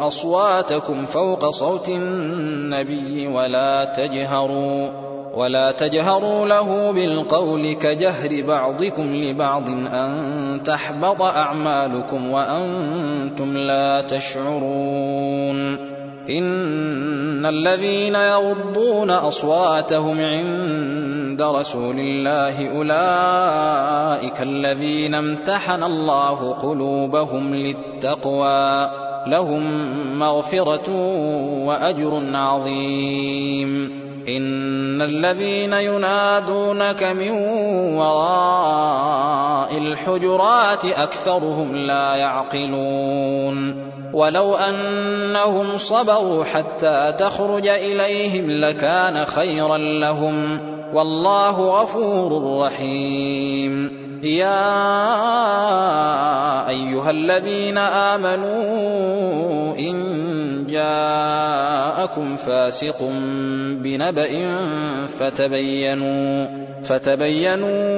أصواتكم فوق صوت النبي ولا تجهروا ولا تجهروا له بالقول كجهر بعضكم لبعض أن تحبط أعمالكم وأنتم لا تشعرون. إن الذين يغضون أصواتهم عند رسول الله أولئك الذين امتحن الله قلوبهم للتقوى. لهم مغفرة وأجر عظيم. إن الذين ينادونك من وراء الحجرات أكثرهم لا يعقلون. ولو أنهم صبروا حتى تخرج إليهم لكان خيرا لهم. والله غفور رحيم. يا أيها الذين آمنوا إن جاءكم فاسق بنبأ فتبينوا فتبينوا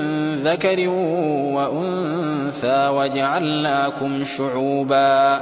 ذكر وأنثى وجعلناكم شعوبا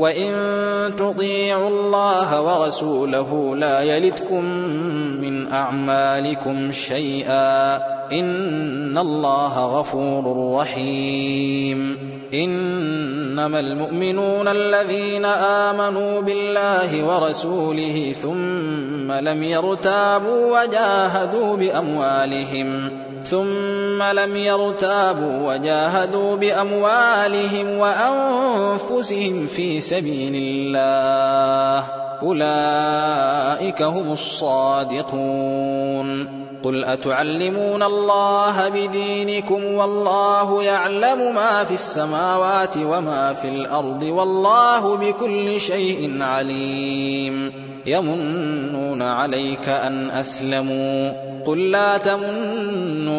وإن تطيعوا الله ورسوله لا يلدكم من أعمالكم شيئا إن الله غفور رحيم إنما المؤمنون الذين آمنوا بالله ورسوله ثم لم يرتابوا وجاهدوا بأموالهم ثم لم يرتابوا وجاهدوا بأموالهم وأنفسهم في سبيل الله. أولئك هم الصادقون. قل أتعلمون الله بدينكم والله يعلم ما في السماوات وما في الأرض والله بكل شيء عليم. يمنون عليك أن أسلموا. قل لا تمنوا